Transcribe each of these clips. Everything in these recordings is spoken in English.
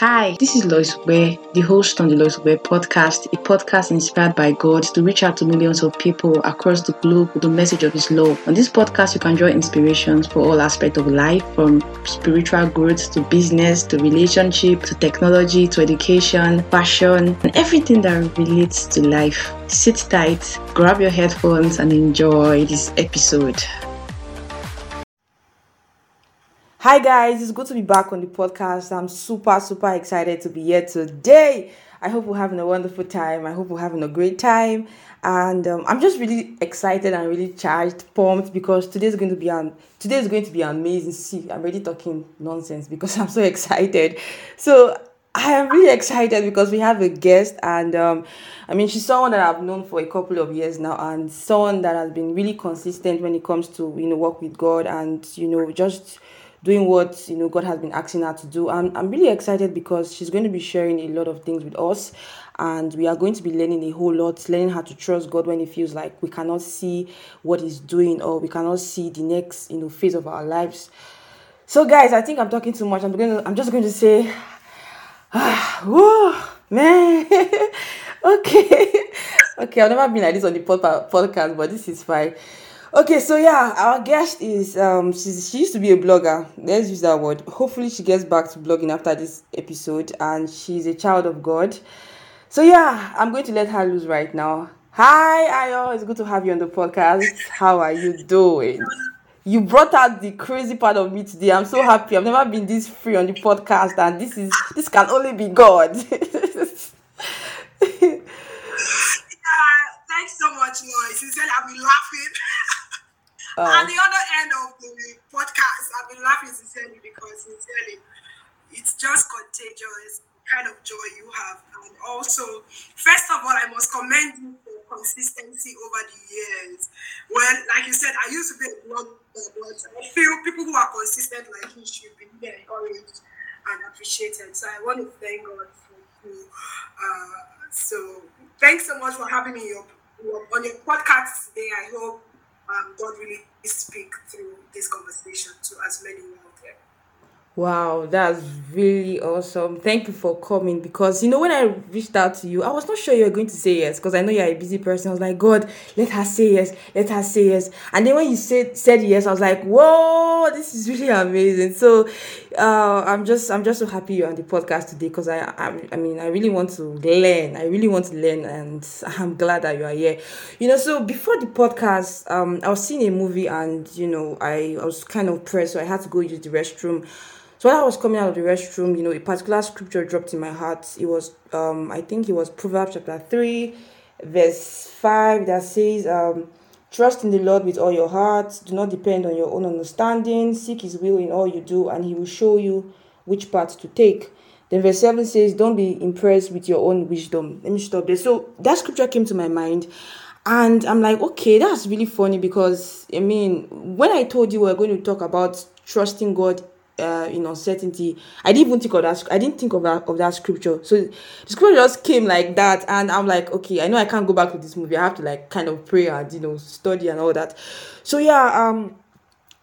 Hi, this is Lois Ugbe, the host on the Lois Ugbe podcast, a podcast inspired by God to reach out to millions of people across the globe with the message of His love. On this podcast, you can draw inspirations for all aspects of life, from spiritual growth to business to relationship to technology to education, fashion, and everything that relates to life. Sit tight, grab your headphones, and enjoy this episode. Hi guys, it's good to be back on the podcast. I'm super, super excited to be here today. I hope we're having a wonderful time. I hope we're having a great time. And um, I'm just really excited and really charged, pumped because today's going to be an today is going to be amazing. See, I'm already talking nonsense because I'm so excited. So I am really excited because we have a guest, and um, I mean, she's someone that I've known for a couple of years now, and someone that has been really consistent when it comes to you know work with God and you know just doing what you know God has been asking her to do. And I'm really excited because she's going to be sharing a lot of things with us, and we are going to be learning a whole lot, learning how to trust God when it feels like we cannot see what He's doing or we cannot see the next you know phase of our lives. So, guys, I think I'm talking too much. I'm going. To, I'm just going to say, ah, whoa, man. okay, okay. I've never been like this on the podcast, but this is fine. Okay, so yeah, our guest is um she's, she used to be a blogger. Let's use that word. Hopefully she gets back to blogging after this episode and she's a child of God. So yeah, I'm going to let her loose right now. Hi Ayo, it's good to have you on the podcast. How are you doing? You brought out the crazy part of me today. I'm so happy. I've never been this free on the podcast and this is this can only be God. yeah, thanks so much, Lois. Sincerely, I've been laughing. At the other end of the podcast, I've been laughing sincerely because sincerely, it's just contagious kind of joy you have. And also, first of all, I must commend you for consistency over the years. Well, like you said, I used to be a blogger, but I feel people who are consistent like you should be encouraged and appreciated. So I want to thank God for you. Uh, so thanks so much for having me your, on your podcast today. I hope um, God really speak through this conversation to as many. Wow, that's really awesome. Thank you for coming because you know when I reached out to you, I was not sure you were going to say yes because I know you're a busy person. I was like, God, let her say yes, let her say yes. And then when you said said yes, I was like, whoa, this is really amazing. So uh, I'm just I'm just so happy you're on the podcast today because I, I I mean I really want to learn. I really want to learn and I'm glad that you are here. You know, so before the podcast, um I was seeing a movie and you know I, I was kind of pressed, so I had to go use the restroom. So when I was coming out of the restroom, you know, a particular scripture dropped in my heart. It was, um, I think it was Proverbs chapter 3, verse 5, that says, um, Trust in the Lord with all your heart. Do not depend on your own understanding. Seek His will in all you do, and He will show you which path to take. Then verse 7 says, Don't be impressed with your own wisdom. Let me stop there. So that scripture came to my mind. And I'm like, okay, that's really funny because, I mean, when I told you we are going to talk about trusting God uh, in uncertainty. I didn't even think of that. I didn't think of that of that scripture. So the scripture just came like that, and I'm like, okay, I know I can't go back to this movie. I have to like kind of pray and you know study and all that. So yeah, um,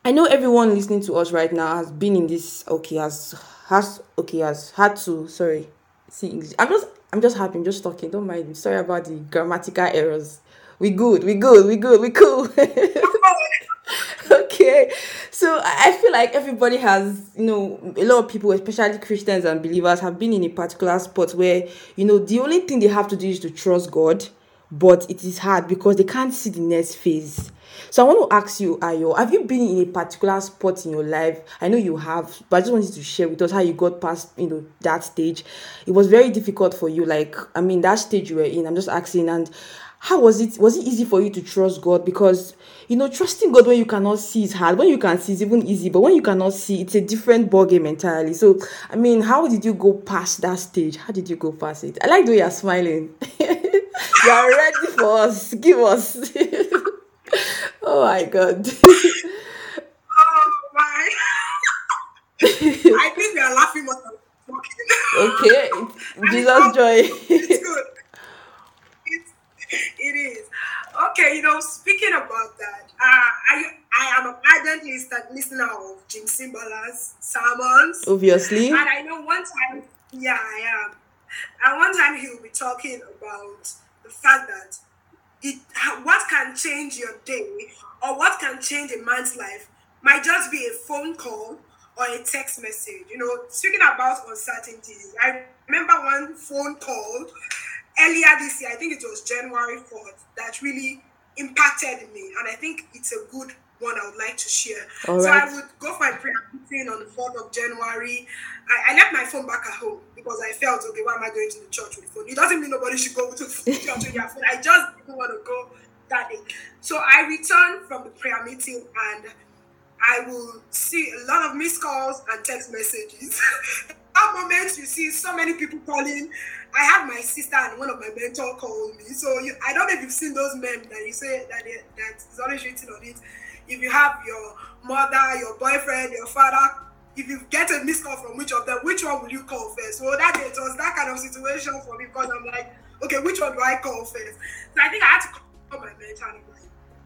I know everyone listening to us right now has been in this. Okay, has has okay has had to. Sorry, see English. I'm just I'm just happy. I'm just talking. Don't mind me. Sorry about the grammatical errors. We good. We good. We good. We cool. okay so i feel like everybody has you know a lot of people especially christians and believers have been in a particular spot where you know the only thing they have to do is to trust god but it is hard because they can't see the next phase. So i want to ask you ayo have you been in a particular spot in your life? I know you have but i just wanted to share with us how you got past you know that stage. It was very difficult for you like i mean that stage you were in i'm just asking and how was it was it easy for you to trust god? Because you know trusting god when you cannot see is hard when you can see it's even easy but when you cannot see it's a different ballgame entirely. So i mean how did you go past that stage? How did you go past it? I like the way you're smiling. You are ready for us. Give us. Oh my god. Oh my. I think we are laughing what i'm talking. Okay. Jesus joy it's good it is. Okay, you know, speaking about that, uh, I I am an ardent listener, of Jim Cymbala's sermons. Obviously. And I know one time, Yeah, I am. And one time he will be talking about the fact that it what can change your day or what can change a man's life might just be a phone call or a text message. You know, speaking about uncertainties, I remember one phone call earlier this year, I think it was January 4th, that really impacted me. And I think it's a good one I would like to share. All so right. I would go for a prayer meeting on the 4th of January. I, I, left my phone back at home because I felt, okay, why am I going to the church with the phone? It doesn't mean nobody should go to the church with their phone. I just didn't want to go that day. So I returned from the prayer meeting and I will see a lot of missed calls and text messages. that moment you see so many people calling. I had my sister and one of my mentor called me. So you, I don't know if you've seen those men that you say that that is always written on it. If you have your mother, your boyfriend, your father, if you get a missed call from which of them, which one will you call first? So that it was that kind of situation for me because I'm like, okay, which one do I call first? So I think I had to call my mentor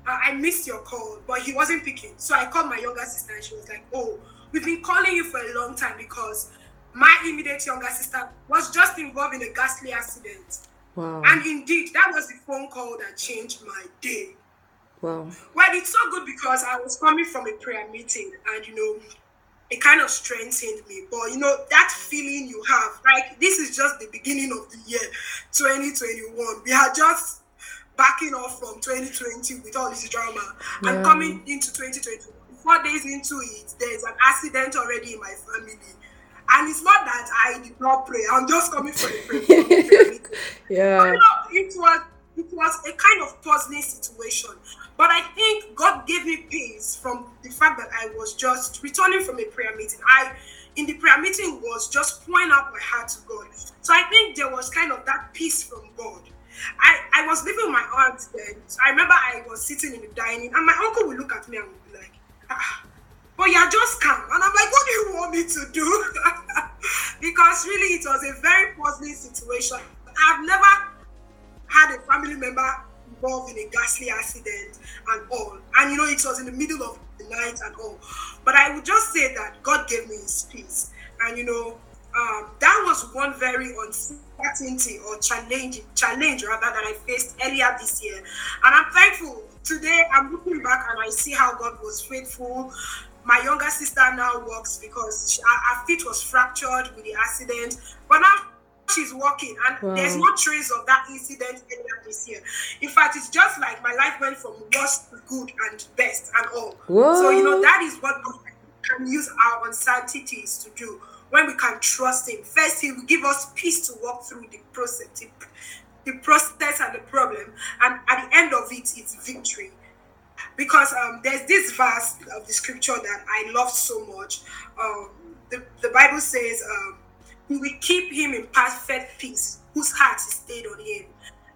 I missed your call, but he wasn't picking. So I called my younger sister and she was like, oh, we've been calling you for a long time because my immediate younger sister was just involved in a ghastly accident. Wow. And indeed, that was the phone call that changed my day. Wow. Well, it's so good because I was coming from a prayer meeting and, you know, it kind of strengthened me. But, you know, that feeling you have, like, this is just the beginning of the year 2021. We are just backing off from 2020 with all this drama yeah. and coming into 2021. Four days into it, there's an accident already in my family and it's not that I did not pray. I'm just coming for the prayer. yeah. But, you know, it was it was a kind of puzzling situation. But I think God gave me peace from the fact that I was just returning from a prayer meeting. I in the prayer meeting was just pouring out my heart to God. So I think there was kind of that peace from God. I, I was living with my aunt then. So I remember I was sitting in the dining and my uncle would look at me and would be like, ah, but you're just calm. And I'm like, what do you want me to do? because really, it was a very puzzling situation. I've never had a family member involved in a ghastly accident and all. And you know, it was in the middle of the night and all. But I would just say that God gave me his peace. And you know, um, that was one very uncertainty or challenge, challenge rather that I faced earlier this year. And I'm thankful. Today I'm looking back and I see how God was faithful my younger sister now works because she, her, her, feet was fractured with the accident, but now she's walking, and wow. there's no trace of that incident earlier this year. In fact, it's just like my life went from worst to good and best and all. Whoa. So you know that is what we can use our uncertainties to do when we can trust Him. First, He will give us peace to walk through the process, the, the process and the problem, and at the end of it, it's victory because um, there's this verse of the scripture that I love so much. Um, the, the Bible says, um, "We will keep him in perfect peace, whose heart is stayed on him."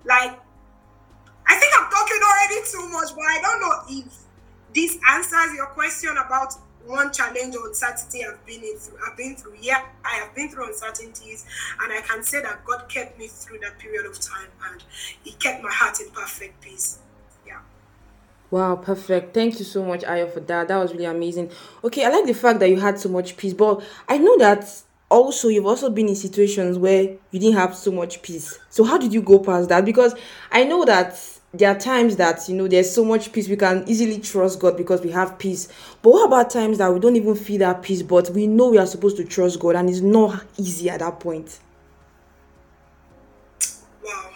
Like, I think I'm talking already too much, but I don't know if this answers your question about one challenge or uncertainty I've been in through. I've been through. Yeah, I have been through uncertainties, and I can say that God kept me through that period of time, and He kept my heart in perfect peace. Wow, perfect. Thank you so much, Ayo, for that. That was really amazing. Okay, I like the fact that you had so much peace, but I know that also you've also been in situations where you didn't have so much peace. So how did you go past that? Because I know that there are times that you know there's so much peace we can easily trust God because we have peace. But what about times that we don't even feel that peace, but we know we are supposed to trust God and it's not easy at that point? Wow.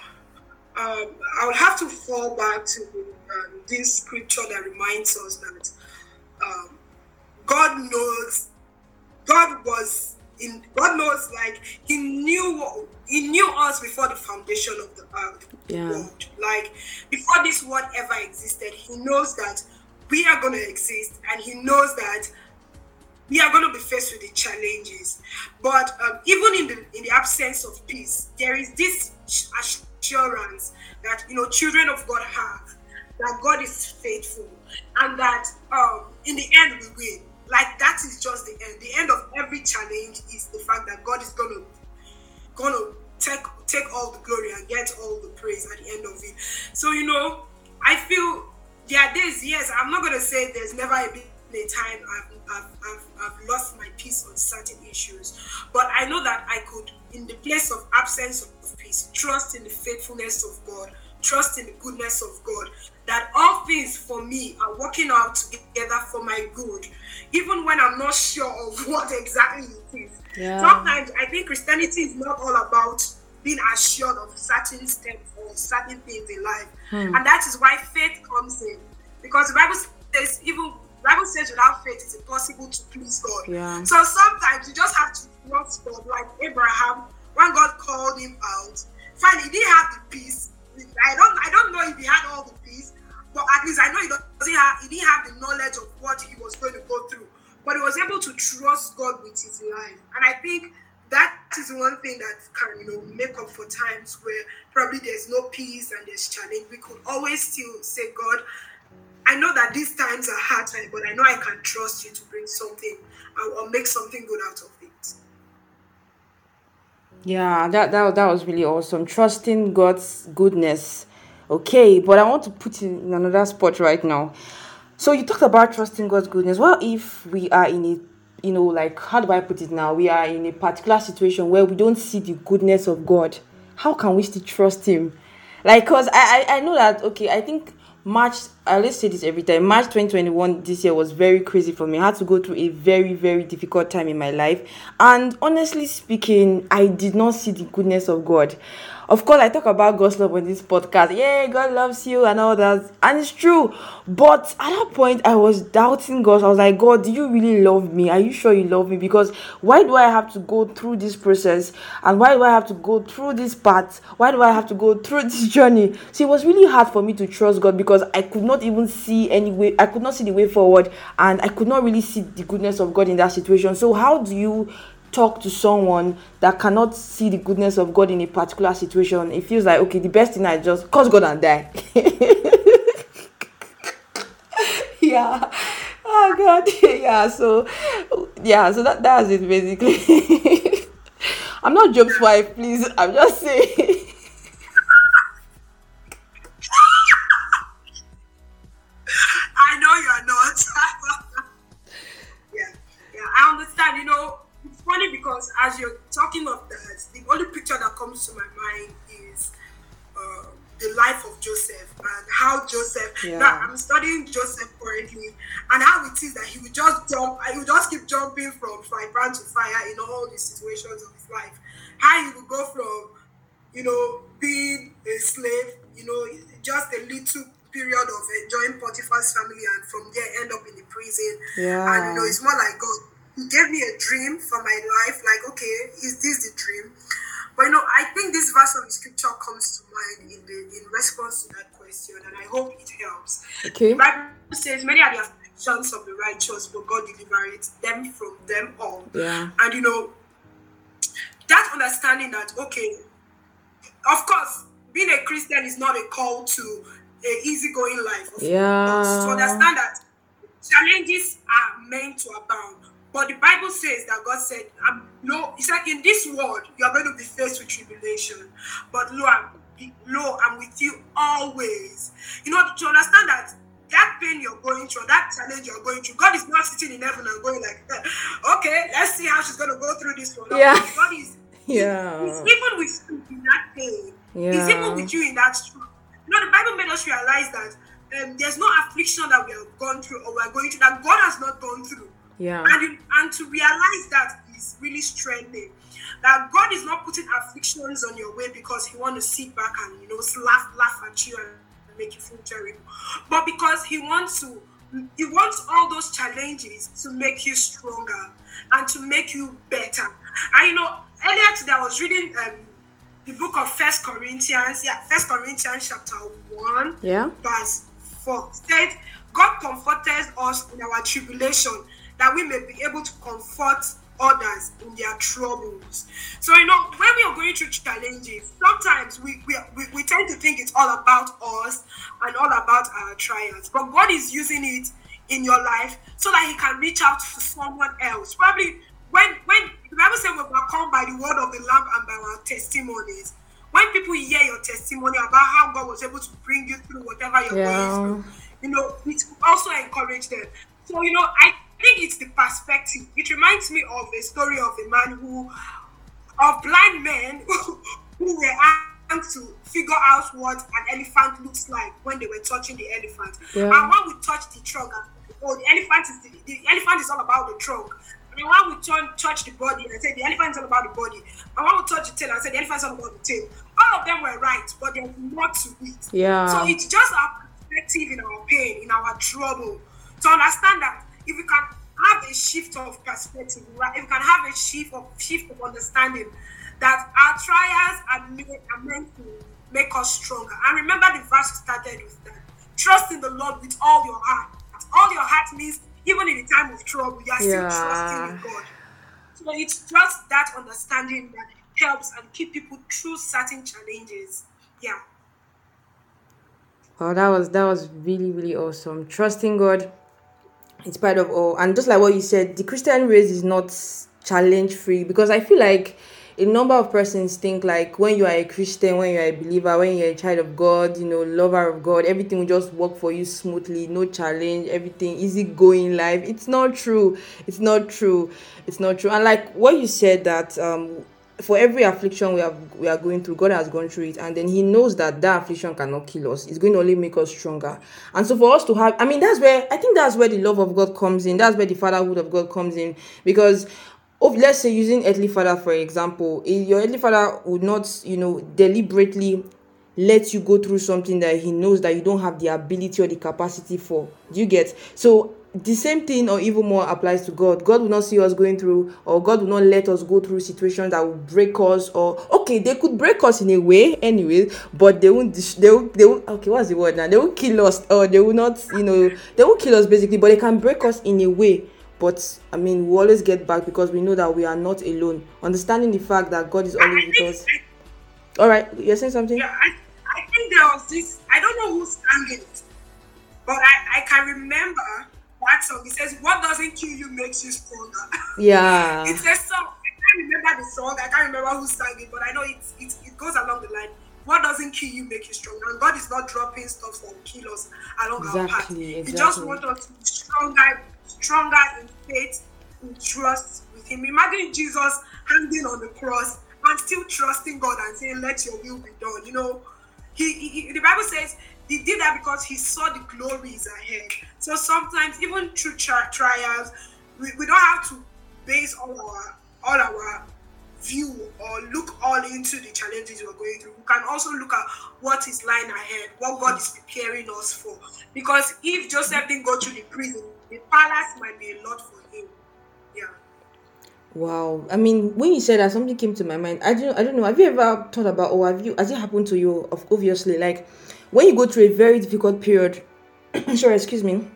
Um, I would have to fall back to um, this scripture that reminds us that um, God knows, God was in, God knows, like He knew, He knew us before the foundation of the earth, yeah. world. Like before this world ever existed, He knows that we are going to exist, and He knows that we are going to be faced with the challenges. But um, even in the in the absence of peace, there is this assurance that you know children of God have that God is faithful and that um, in the end we win. Like that is just the end. The end of every challenge is the fact that God is gonna gonna take take all the glory and get all the praise at the end of it. So you know, I feel there are days, yes, I'm not gonna say there's never been a time I've, I've, I've, I've lost my peace on certain issues, but I know that I could in the place of absence of peace, trust in the faithfulness of God, trust in the goodness of God, that all things for me are working out together for my good, even when I'm not sure of what exactly it is. Yeah. Sometimes I think Christianity is not all about being assured of certain steps or certain things in life. Hmm. And that is why faith comes in. Because the Bible says, even Bible says without faith it's impossible to please God. Yeah. So sometimes you just have to trust God, like Abraham, when God called him out. Finally, he didn't have the peace. I don't I don't know if he had all the peace, but at least I know he doesn't have he didn't have the knowledge of what he was going to go through. But he was able to trust God with his life. And I think that is one thing that can you know make up for times where probably there's no peace and there's challenge. We could always still say, God, I know that these times are hard but I know I can trust you to bring something or make something good out of. Yeah, that, that that was really awesome. Trusting God's goodness. Okay, but I want to put in another spot right now. So you talked about trusting God's goodness. Well, if we are in a you know, like how do I put it now? We are in a particular situation where we don't see the goodness of God. How can we still trust Him? Like, cause I I, I know that okay. I think March, I always say this every time. March 2021 this year was very crazy for me. I had to go through a very, very difficult time in my life. And honestly speaking, I did not see the goodness of God. Of course i talk about god's love on this podcast. Yeah god loves you and all that. And it's true. But at that point i was doubting god. I was like god do you really love me? Are you sure you love me? Because why do i have to go through this process? And why do i have to go through this path? Why do i have to go through this journey? So it was really hard for me to trust god because i could not even see any way i could not see the way forward and i could not really see the goodness of god in that situation so how do you talk to someone that cannot see the goodness of God in a particular situation, it feels like okay, the best thing I just cause God and die. yeah. Oh God. Yeah. So yeah. So that that's it basically. I'm not Job's wife, please. I'm just saying. Because as you're talking of that, the only picture that comes to my mind is uh, the life of Joseph and how Joseph. Yeah. Now I'm studying Joseph currently, and how it is that he would just jump, he would just keep jumping from fire to fire in all the situations of his life. How he would go from, you know, being a slave, you know, just a little period of enjoying Potiphar's family, and from there end up in the prison. Yeah. And you know, it's more like God he gave me a dream for my life. Like, okay, is this the dream? But you know, I think this verse of the scripture comes to mind in the in response to that question, and I hope it helps. Okay. The Bible says, "Many are the afflictions of the righteous, but God delivers them from them all." Yeah. And you know, that understanding that okay, of course, being a Christian is not a call to a easygoing life. yeah. To understand that challenges are meant to abound but the Bible says that God said, I'm no, He said, in this world you are going to be faced with tribulation. But lo, I'm lo, I'm with you always. You know, to understand that that pain you're going through, that challenge you're going through, God is not sitting in heaven and going like, okay, let's see how she's gonna go through this one. Yeah. God is yeah. He's even with you in that pain. Yeah. He's even with you in that struggle. You know, the Bible made us realize that um, there's no affliction that we have gone through or we're going through that God has not gone through. Yeah. And, and to realize that is really strengthening. That God is not putting afflictions on your way because He wants to sit back and you know laugh laugh at you and make you feel terrible, but because He wants to He wants all those challenges to make you stronger and to make you better. And you know, earlier today I was reading um, the book of First Corinthians, yeah, First Corinthians chapter one, yeah, verse four. Said God comforted us in our tribulation that we may be able to comfort others in their troubles. So, you know, when we are going through challenges, sometimes we, we, we, we tend to think it's all about us and all about our trials. But God is using it in your life so that He can reach out to someone else. Probably when when the Bible says we are come by the word of the Lamb and by our testimonies. When people hear your testimony about how God was able to bring you through whatever you're yeah. going through, you know, it also encourage them. So, you know, I think it's the perspective. It reminds me of a story of a man who of blind men who were asked to figure out what an elephant looks like when they were touching the elephant. Yeah. And when we touch the trunk, oh, the elephant is the, the elephant is all about the trunk. I mean, when we turn, touch the body, I said the elephant is all about the body. And when we touch the tail, I said the elephant is all about the tail. All of them were right, but there's more to it. Yeah. So it's just our perspective in our pain, in our trouble, to understand that if we can have a shift of perspective, right? if we can have a shift of shift of understanding that our trials are, made, are meant to make us stronger. And remember the verse started with that. Trust in the Lord with all your heart. All your heart means even in the time of trouble, you are yeah. still trusting in God. So it's just that understanding that helps and keep people through certain challenges. Yeah. Wow, that was that was really really awesome. Trusting God in spite of all, and just like what you said, the Christian race is not challenge free because I feel like a number of persons think like when you are a Christian, when you are a believer, when you're a child of God, you know, lover of God, everything will just work for you smoothly, no challenge, everything easy going life. It's not true. It's not true. It's not true. And like what you said that um for every affliction we have we are going through, God has gone through it, and then He knows that that affliction cannot kill us. It's going to only make us stronger. And so for us to have, I mean, that's where I think that's where the love of God comes in. That's where the fatherhood of God comes in because of let's say using earthly father for example eh, your earthly father would not you know deliberately let you go through something that he knows that you don't have the ability or the capacity for do you get so the same thing or even more applies to god god will not see us going through or god will not let us go through situations that will break us or okay they could break us in a way anyway but they won't they won't, they won't okay what's the word now they won't kill us or they will not you know they won't kill us basically but they can break us in a way but I mean, we always get back because we know that we are not alone. Understanding the fact that God is always with us. All right, you're saying something? Yeah, I, I think there was this. I don't know who sang it, but I, I can remember song. It says, "What doesn't kill you makes you stronger." Yeah. it's a song. I can't remember the song. I can't remember who sang it, but I know it. It, it goes along the line. What doesn't kill you make you stronger. And God is not dropping stuff that kill us along exactly, our path. Exactly. He just wants us to be stronger stronger in faith, in trust with Him. Imagine Jesus hanging on the cross and still trusting God and saying, Let your will be done. You know, he, he the Bible says he did that because he saw the glories ahead. So sometimes, even through tri- trials, we, we don't have to base all our all our view or look all into the challenges we're going through. We can also look at what is lying ahead, what God is preparing us for. Because if Joseph didn't go through the prison, the palace might be a lot for him. Yeah. Wow. I mean, when you said that, something came to my mind. I don't, I don't know. Have you ever thought about, or have you, has it happened to you? Of obviously, like when you go through a very difficult period. sorry, excuse me.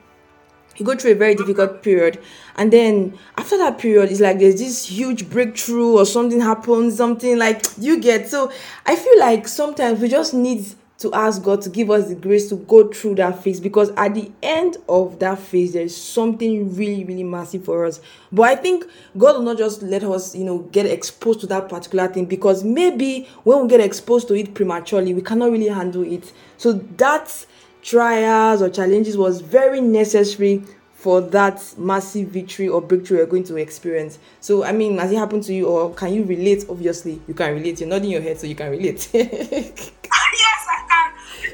You go through a very difficult period, and then after that period, it's like there's this huge breakthrough or something happens, something like you get. So I feel like sometimes we just need to ask God to give us the grace to go through that phase because at the end of that phase, there's something really, really massive for us. But I think God will not just let us, you know, get exposed to that particular thing because maybe when we get exposed to it prematurely, we cannot really handle it. So that trials or challenges was very necessary for that massive victory or breakthrough you're going to experience. So, I mean, has it happened to you, or can you relate? Obviously, you can relate. You're nodding your head, so you can relate. yes, I can.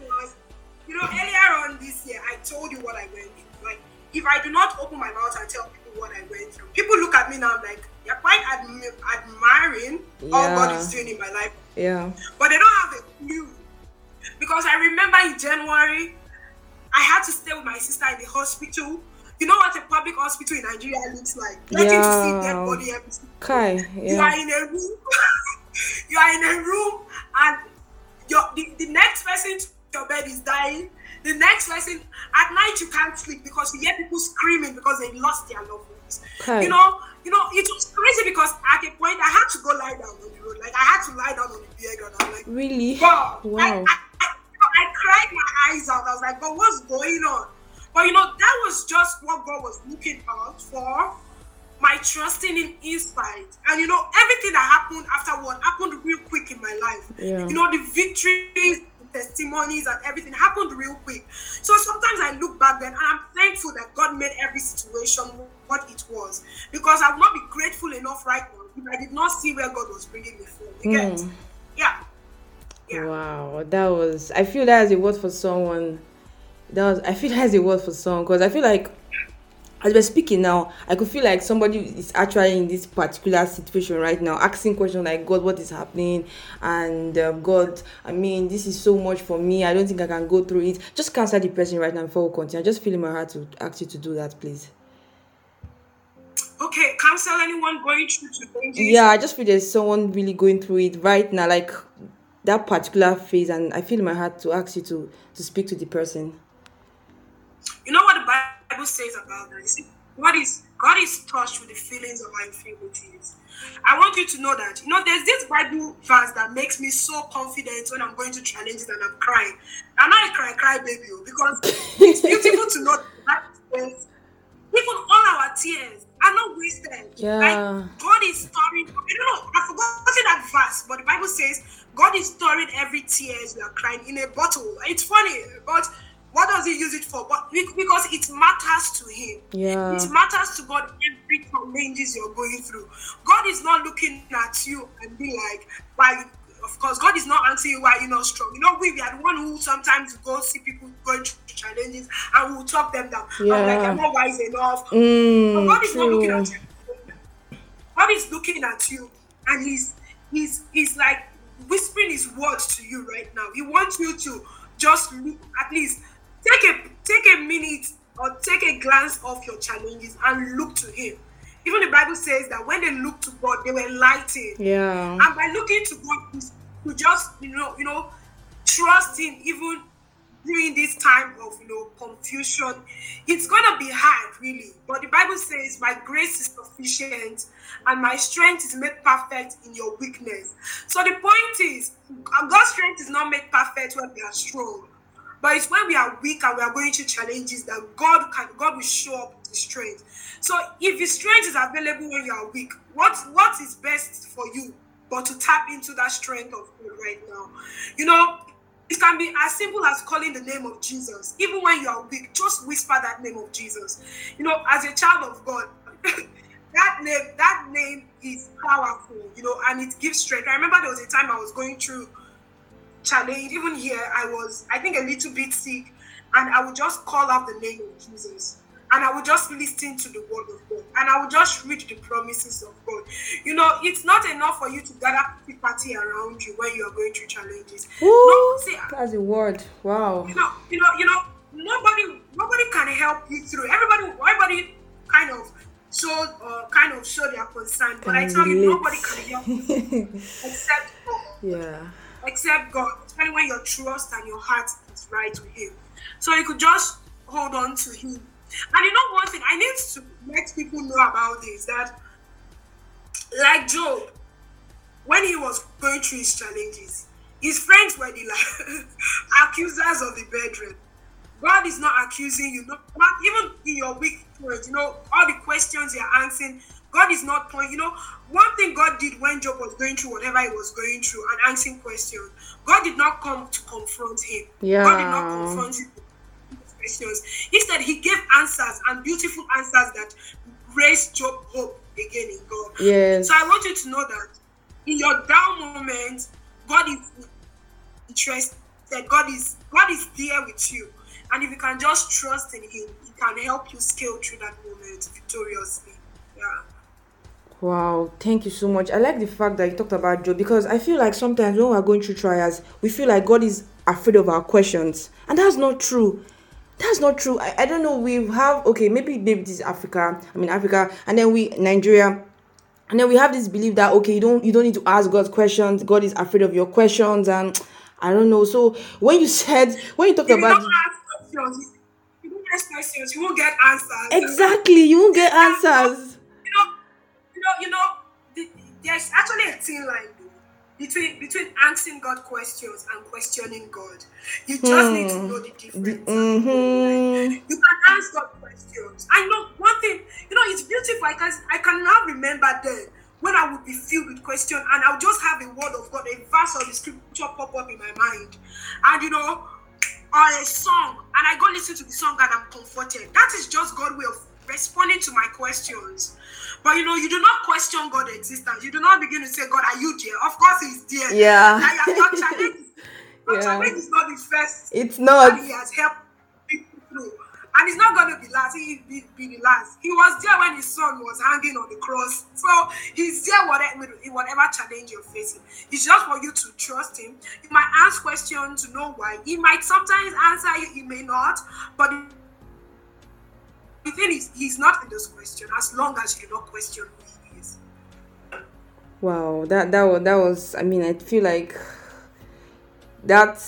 Because, you know, earlier on this year, I told you what I went through. Like, if I do not open my mouth and tell people what I went through, people look at me now like, you're quite admi- admiring yeah. all God is doing in my life. Yeah. But they don't have a clue. Because I remember in January, I had to stay with my sister in the hospital. You know what a public hospital in Nigeria looks like? Getting yeah. to see dead body every Kai, yeah. You are in a room. you are in a room and your the, the next person to your bed is dying. The next person at night you can't sleep because you hear people screaming because they lost their loved ones. Okay. You know, you know, it was crazy because at a point I had to go lie down on the road. Like I had to lie down on the beer ground. I'm like, really? wow. I, I, I, I cried my eyes out. I was like, but what's going on? But you know, that was just what God was looking out for my trusting in inside. And you know, everything that happened afterward happened real quick in my life. Yeah. You know, the victories, the testimonies, and everything happened real quick. So sometimes I look back then and I'm thankful that God made every situation what it was. Because I would not be grateful enough right now if I did not see where God was bringing me from. Get? Mm. Yeah. Yeah. Wow, that was. I feel that is a word for someone. That was. I feel as a word for someone because I feel like, as we're speaking now, I could feel like somebody is actually in this particular situation right now, asking questions like, "God, what is happening?" And um, God, I mean, this is so much for me. I don't think I can go through it. Just cancel the person right now before we continue. I just feel in my heart to ask you to do that, please. Okay, cancel anyone going through challenges. Yeah, I just feel there's someone really going through it right now, like that particular phase, and I feel my heart to ask you to to speak to the person. You know what the Bible says about that? what is God is touched with the feelings of our infirmities. I want you to know that. You know, there's this Bible verse that makes me so confident when I'm going to challenges and I'm crying. I'm not a cry cry baby oh, because it's beautiful to know that even all our tears are not wasted. Yeah. Like God is storing. I don't know. I forgot that verse, but the Bible says God is storing every tears we are crying in a bottle. It's funny, but what does He use it for? But because it matters to Him. Yeah. It matters to God every challenges you're going through. God is not looking at you and be like, why? Of course, God is not answering you why you're not strong. You know, we, we are the one who sometimes go see people going through challenges and we'll talk them down. I'm like, I'm not wise enough. But Mm, God is not looking at you. God is looking at you and he's he's he's like whispering his words to you right now. He wants you to just look at least take a take a minute or take a glance of your challenges and look to him. Even the Bible says that when they looked to God, they were enlightened. Yeah. And by looking to God, to just you know, you know, trust Him even during this time of you know confusion. It's gonna be hard, really. But the Bible says, "My grace is sufficient, and my strength is made perfect in your weakness." So the point is, God's strength is not made perfect when we are strong. But it's when we are weak and we are going through challenges that God can God will show up His strength. So if His strength is available when you are weak, what what is best for you but to tap into that strength of God right now? You know, it can be as simple as calling the name of Jesus. Even when you are weak, just whisper that name of Jesus. You know, as a child of God, that name that name is powerful. You know, and it gives strength. I remember there was a time I was going through challenge. Even here, I was, I think, a little bit sick, and I would just call out the name of Jesus, and I will just listen to the word of God, and I will just read the promises of God. You know, it's not enough for you to gather party around you when you are going through challenges. Woo, No, see, that's a word. Wow. you know, you know, you know, nobody, nobody can help you through. Everybody, everybody, kind of show, uh, kind of show their concern, but I tell you, nobody can help you except God Yeah. except God, especially when your trust and your heart is right with Him. So you could just hold on to Him. And you know one thing I need to let people know about this that, like Job, when he was going through his challenges, his friends were the like, accusers of the brethren. God is not accusing you, not, not even in your weak point. You know, all the questions you're answering, God is not pointing. You know, one thing God did when Job was going through whatever he was going through and answering questions, God did not come to confront him. God did not Yeah. confront him questions. Instead, he gave answers and beautiful answers that raised Job hope again in God. Yes. So I want you to know that in your down moment, God is interested. God is God is there with you, and if you can just trust in Him, He can help you scale through that moment victoriously. Yeah. Wow, thank you so much. I like the fact that you talked about Job because I feel like sometimes when we're going through trials, we feel like God is afraid of our questions. And that's not true. That's not true. I, I don't know. We have okay, maybe maybe this is Africa. I mean Africa, and then we Nigeria. And then we have this belief that okay, you don't you don't need to ask God questions. God is afraid of your questions, and I don't know. So when you said when you talked about don't ask questions, you don't ask questions, you won't get answers. exactly, you won't get answers. You know, you know, you know. the- There's actually a thing though, between between asking God questions and questioning God. You just need to know the difference. Mm-hmm. You can ask God questions. I know one thing, you know, it's beautiful. I can I can now remember then when I would be filled with questions and I'll just have a word of God, a verse of the scripture pop up in my mind. And you know, or a song, and I go listen to the song and I'm comforted. That is just God's way of responding to my questions. But you know, you do not question God's existence. You do not begin to say, God, are you there? Of course he's there. Yeah. Like, your challenge, your Yeah. challenge is not the first It's not. he has helped people through. And it's not going to be last. He be, be the last. He was there when his son was hanging on the cross. So he's there whatever, whatever challenge you're facing. It's just for you to trust him. You might ask questions to know why. He might sometimes answer you, he may not. But the thing is, he's not in those questions as long as you do not question who he is. Wow, that that was that was. I mean, I feel like that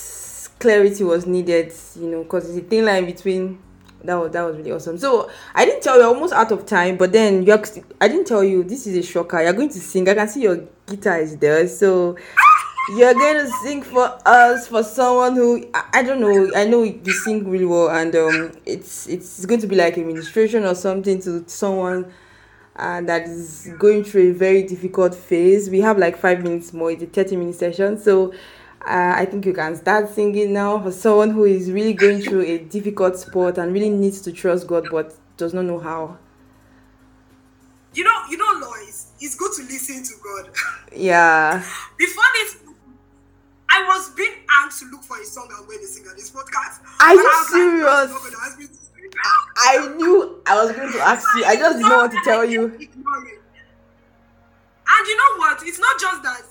clarity was needed. You know, because it's a thin line between. That was that was really awesome. So I didn't tell you, almost out of time. But then you, I didn't tell you. This is a shocker. You're going to sing. I can see your guitar is there. So you're going to sing for us for someone who I, I don't know. I know you sing really well, and um, it's it's going to be like a ministration or something to someone uh, that is going through a very difficult phase. We have like five minutes more. It's a 30 minute session. So uh, I think you can start singing now for someone who is really going through a difficult spot and really needs to trust God but does not know how. You know, you know, Lois, it's good to listen to God. Yeah. Before this, I was being asked to look for a song I'm going to sing on this podcast. Are you like, serious? "God's not gonna ask me to. I knew I was going to ask you. I just didn't know what to tell you. And you know what? It's not just that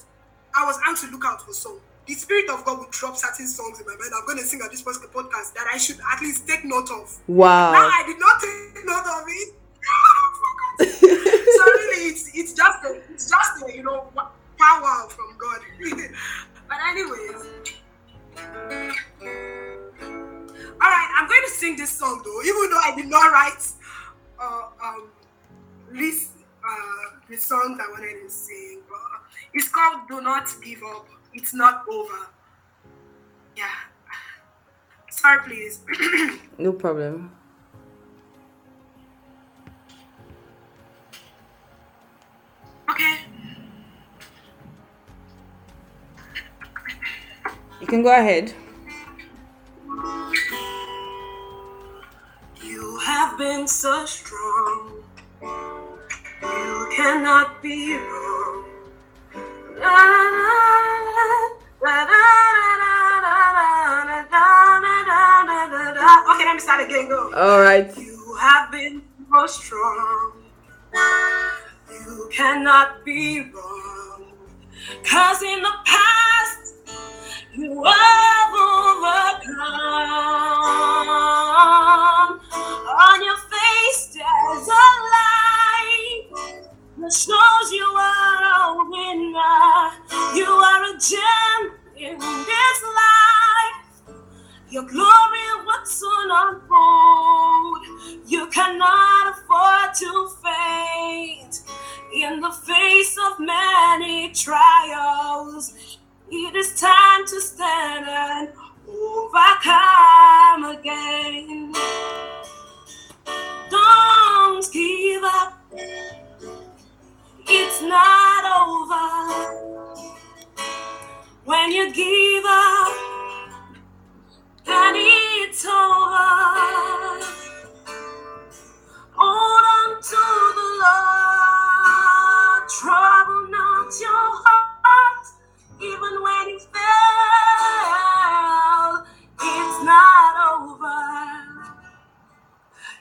I was asked to look out for song. The spirit of God will drop certain songs in my mind. I'm going to sing on this podcast that I should at least take note of. Wow. Now. I did not take note of it. So really, it's it's just a, it's just a, you know power from God. but anyways, all right, I'm going to sing this song though, even though I did not write uh, um list uh the songs I wanted to sing. It's called "Do Not Give Up." It's not over. Yeah. Sorry, please. No problem. can go ahead. You have been so strong. You cannot be wrong. Okay, let me start again. Go. All right. You have been so strong. You cannot be wrong. Cause in the trials. It is time to stand and overcome again. Don't give up. It's not over. When you give up, then it's over. Hold on to the Lord. Not your heart, even when you. It's not over.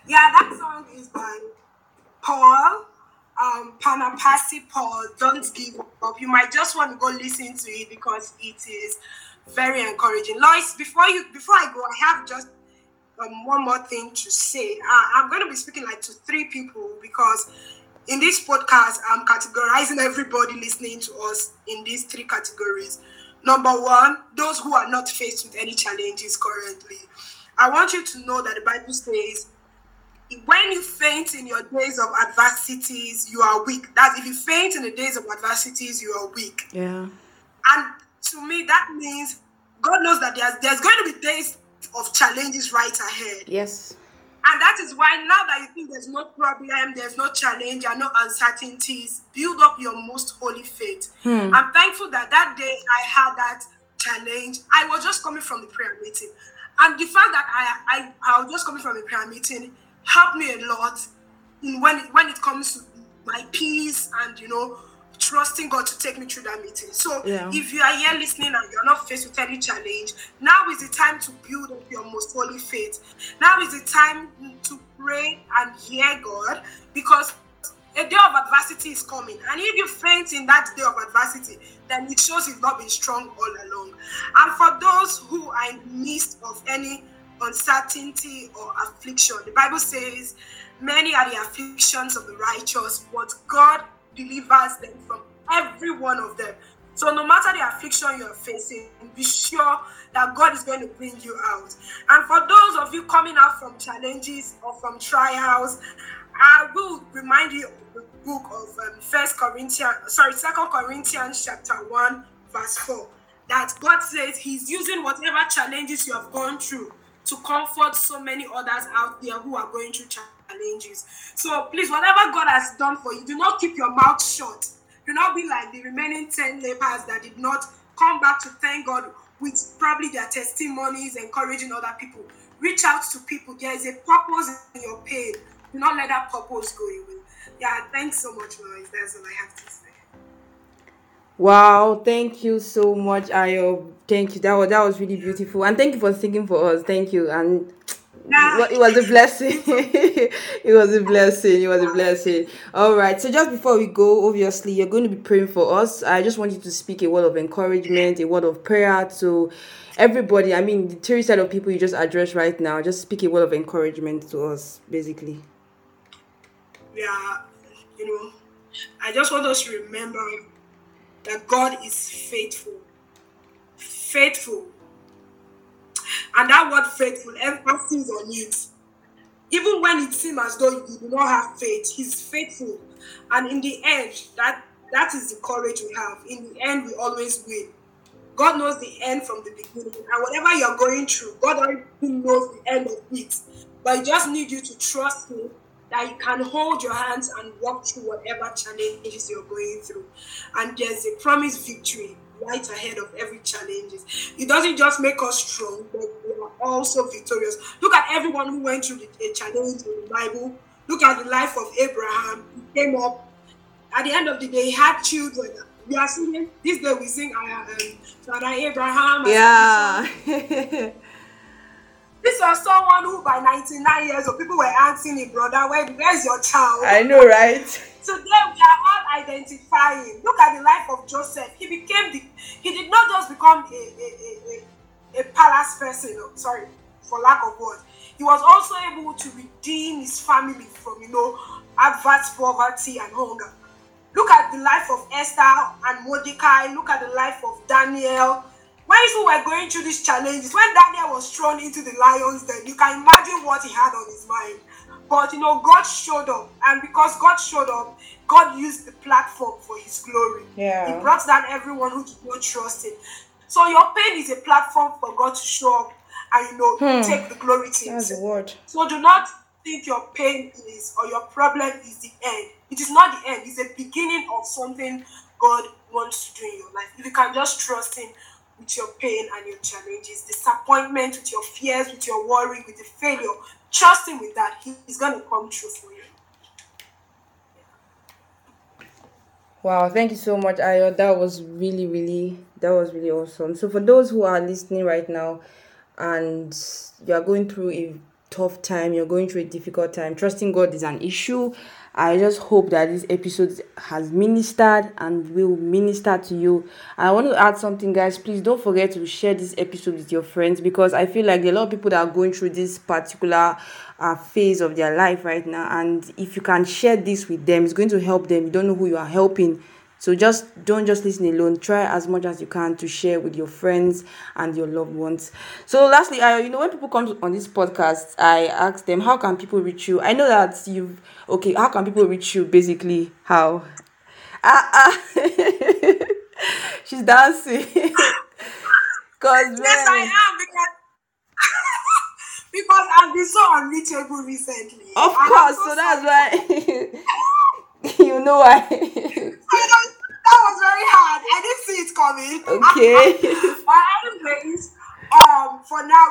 Yeah, that song is by Paul. Um, Panam Percy Paul, don't give up. You might just want to go listen to it because it is very encouraging. Lois, before you before I go, I have just um, one more thing to say. Uh, I'm going to be speaking like to three people because in this podcast, I'm categorizing everybody listening to us in these three categories. Number one, those who are not faced with any challenges currently. I want you to know that the Bible says, when you faint in your days of adversities, you are weak. That if you faint in the days of adversities, you are weak. Yeah. And to me, that means God knows that there's there's going to be days of challenges right ahead. Yes. And that is why now that you think there's no problem, there's no challenge, and no uncertainties, build up your most holy faith. Hmm. I'm thankful that that day I had that challenge. I was just coming from the prayer meeting. And the fact that I I, I was just coming from a prayer meeting helped me a lot in when it, when it comes to my peace and you know trusting God to take me through that meeting. So Yeah. if you are here listening and you're not faced with any challenge, now is the time to build up your most holy faith. Now is the time to pray and hear God because a day of adversity is coming. And if you faint in that day of adversity, then it shows you've not been strong all along. And for those who are in the midst of any uncertainty or affliction, the Bible says, Many are the afflictions of the righteous, but God delivers them from every one of them. So, no matter the affliction you're facing, be sure that God is going to bring you out. And for those of you coming out from challenges or from trials, I will remind you of the book of um, First Corinthians, sorry, Second Corinthians chapter one, verse four, that God says He's using whatever challenges you have gone through to comfort so many others out there who are going through challenges. So please, whatever God has done for you, do not keep your mouth shut. Do not be like the remaining 10 lepers that did not come back to thank God with probably their testimonies, encouraging other people. Reach out to people. There is a purpose in your pain. Do not let that purpose go away. Yeah, thanks so much, Lois. That's all I have to say. Wow, thank you so much, Ayo. Thank you. That was that was really beautiful, and thank you for singing for us. Thank you, and It was a blessing. it was a blessing. It was a blessing. All right. So just before we go, obviously you're going to be praying for us. I just want you to speak a word of encouragement, a word of prayer to everybody. I mean, the three set of people you just addressed right now. Just speak a word of encouragement to us, basically. yeah, you know, I just want us to remember that God is faithful. Faithful. And that word faithful emphasis on it. Even when it seems as though you do not have faith, He's faithful. And in the end, that that is the courage we have. In the end, we always win. God knows the end from the beginning. And whatever you're going through, God already knows the end of it. But He just need you to trust Him that He can hold your hands and walk through whatever challenges you're going through. And there's a promised victory right ahead of every challenges. It doesn't just make us strong, but we are also victorious. Look at everyone who went through the, a challenge in the Bible. Look at the life of Abraham. He came up. At the end of the day, he had children. We are singing this day. We sing, uh, um, Father Abraham. Yeah. This was someone who, by 99 years old, people were asking him, brother, where, where's your child? I know, right? Today we are all identifying. Look at the life of Joseph. He became the. He did not just become a a, a, a, a palace person. oh, Sorry, for lack of words. He was also able to redeem his family from you know adverse poverty and hunger. Look at the life of Esther and Mordecai. Look at the life of Daniel. When people were going through these challenges, when Daniel was thrown into the lion's den, you can imagine what he had on his mind. But you know, God showed up, and because God showed up, God used the platform for His glory. Yeah. He brought down everyone who did not trust Him. So your pain is a platform for God to show up and you know hmm. take the glory to That's the word. So do not think your pain is or your problem is the end. It is not the end. It's a beginning of something God wants to do in your life. If you can just trust Him with your pain and your challenges, disappointment, with your fears, with your worry, with the failure, trust Him with that. He's going to come true for you. Wow, thank you so much, Ayo. That was really, really, that was really awesome. So, for those who are listening right now and you are going through a tough time, you're going through a difficult time, trusting God is an issue. I just hope that this episode has ministered and will minister to you. I want to add something, guys. Please don't forget to share this episode with your friends because I feel like a lot of people that are going through this particular uh, phase of their life right now. And if you can share this with them, it's going to help them. You don't know who you are helping. So just don't just listen alone. Try as much as you can to share with your friends and your loved ones. So lastly, I you know when people come on this podcast, I ask them how can people reach you. I know that you've okay. How can people reach you? Basically, how? Ah ah. She's dancing. Cause Yes, I am because. because I've been so unreachable recently. of course. so So that's sorry. why you know why. I know, that was very hard. I didn't see it coming. okay. but anyways, um, for now,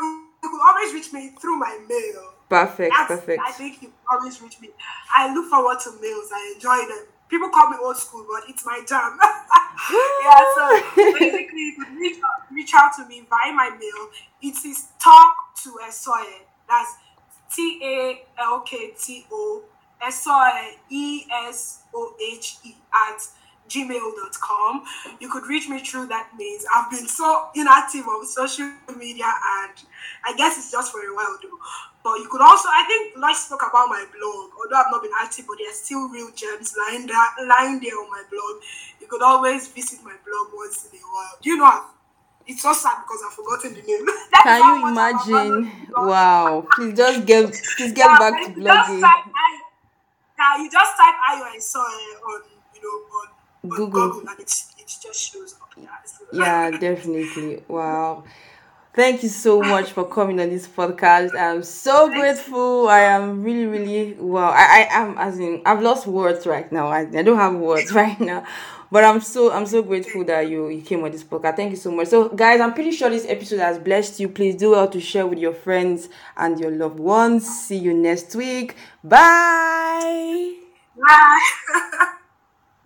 you could always reach me through my mail. Perfect, That's, perfect. I think you always reach me. I look forward to mails. I enjoy them. People call me old school, but it's my jam. yeah, so basically, you could reach out, reach out to me via my mail. It is talk to a Esohe. That's T A L K T O Esohe E S O H E at gmail.com. You could reach me through that means. I've been so inactive on social media and I guess it's just for a while though. But you could also, I think Lois spoke about my blog, although I've not been active, but there's still real gems lying there, lying there on my blog. You could always visit my blog once in a while. Do you know, I've, it's so sad because I've forgotten the name. Can you imagine? Wow. Please just get, please get yeah, back to blogging. Type, I, you just type Ayo Esohe on, you know, on Google, Google and it, it just shows up. Yeah, yeah definitely. Wow. Thank you so much for coming on this podcast. I'm so grateful. I am really, really wow. I, I am as in I've lost words right now. I, I don't have words right now. But I'm so I'm so grateful that you you came on this podcast. Thank you so much. So guys, I'm pretty sure this episode has blessed you. Please do well to share with your friends and your loved ones. See you next week. Bye. Bye.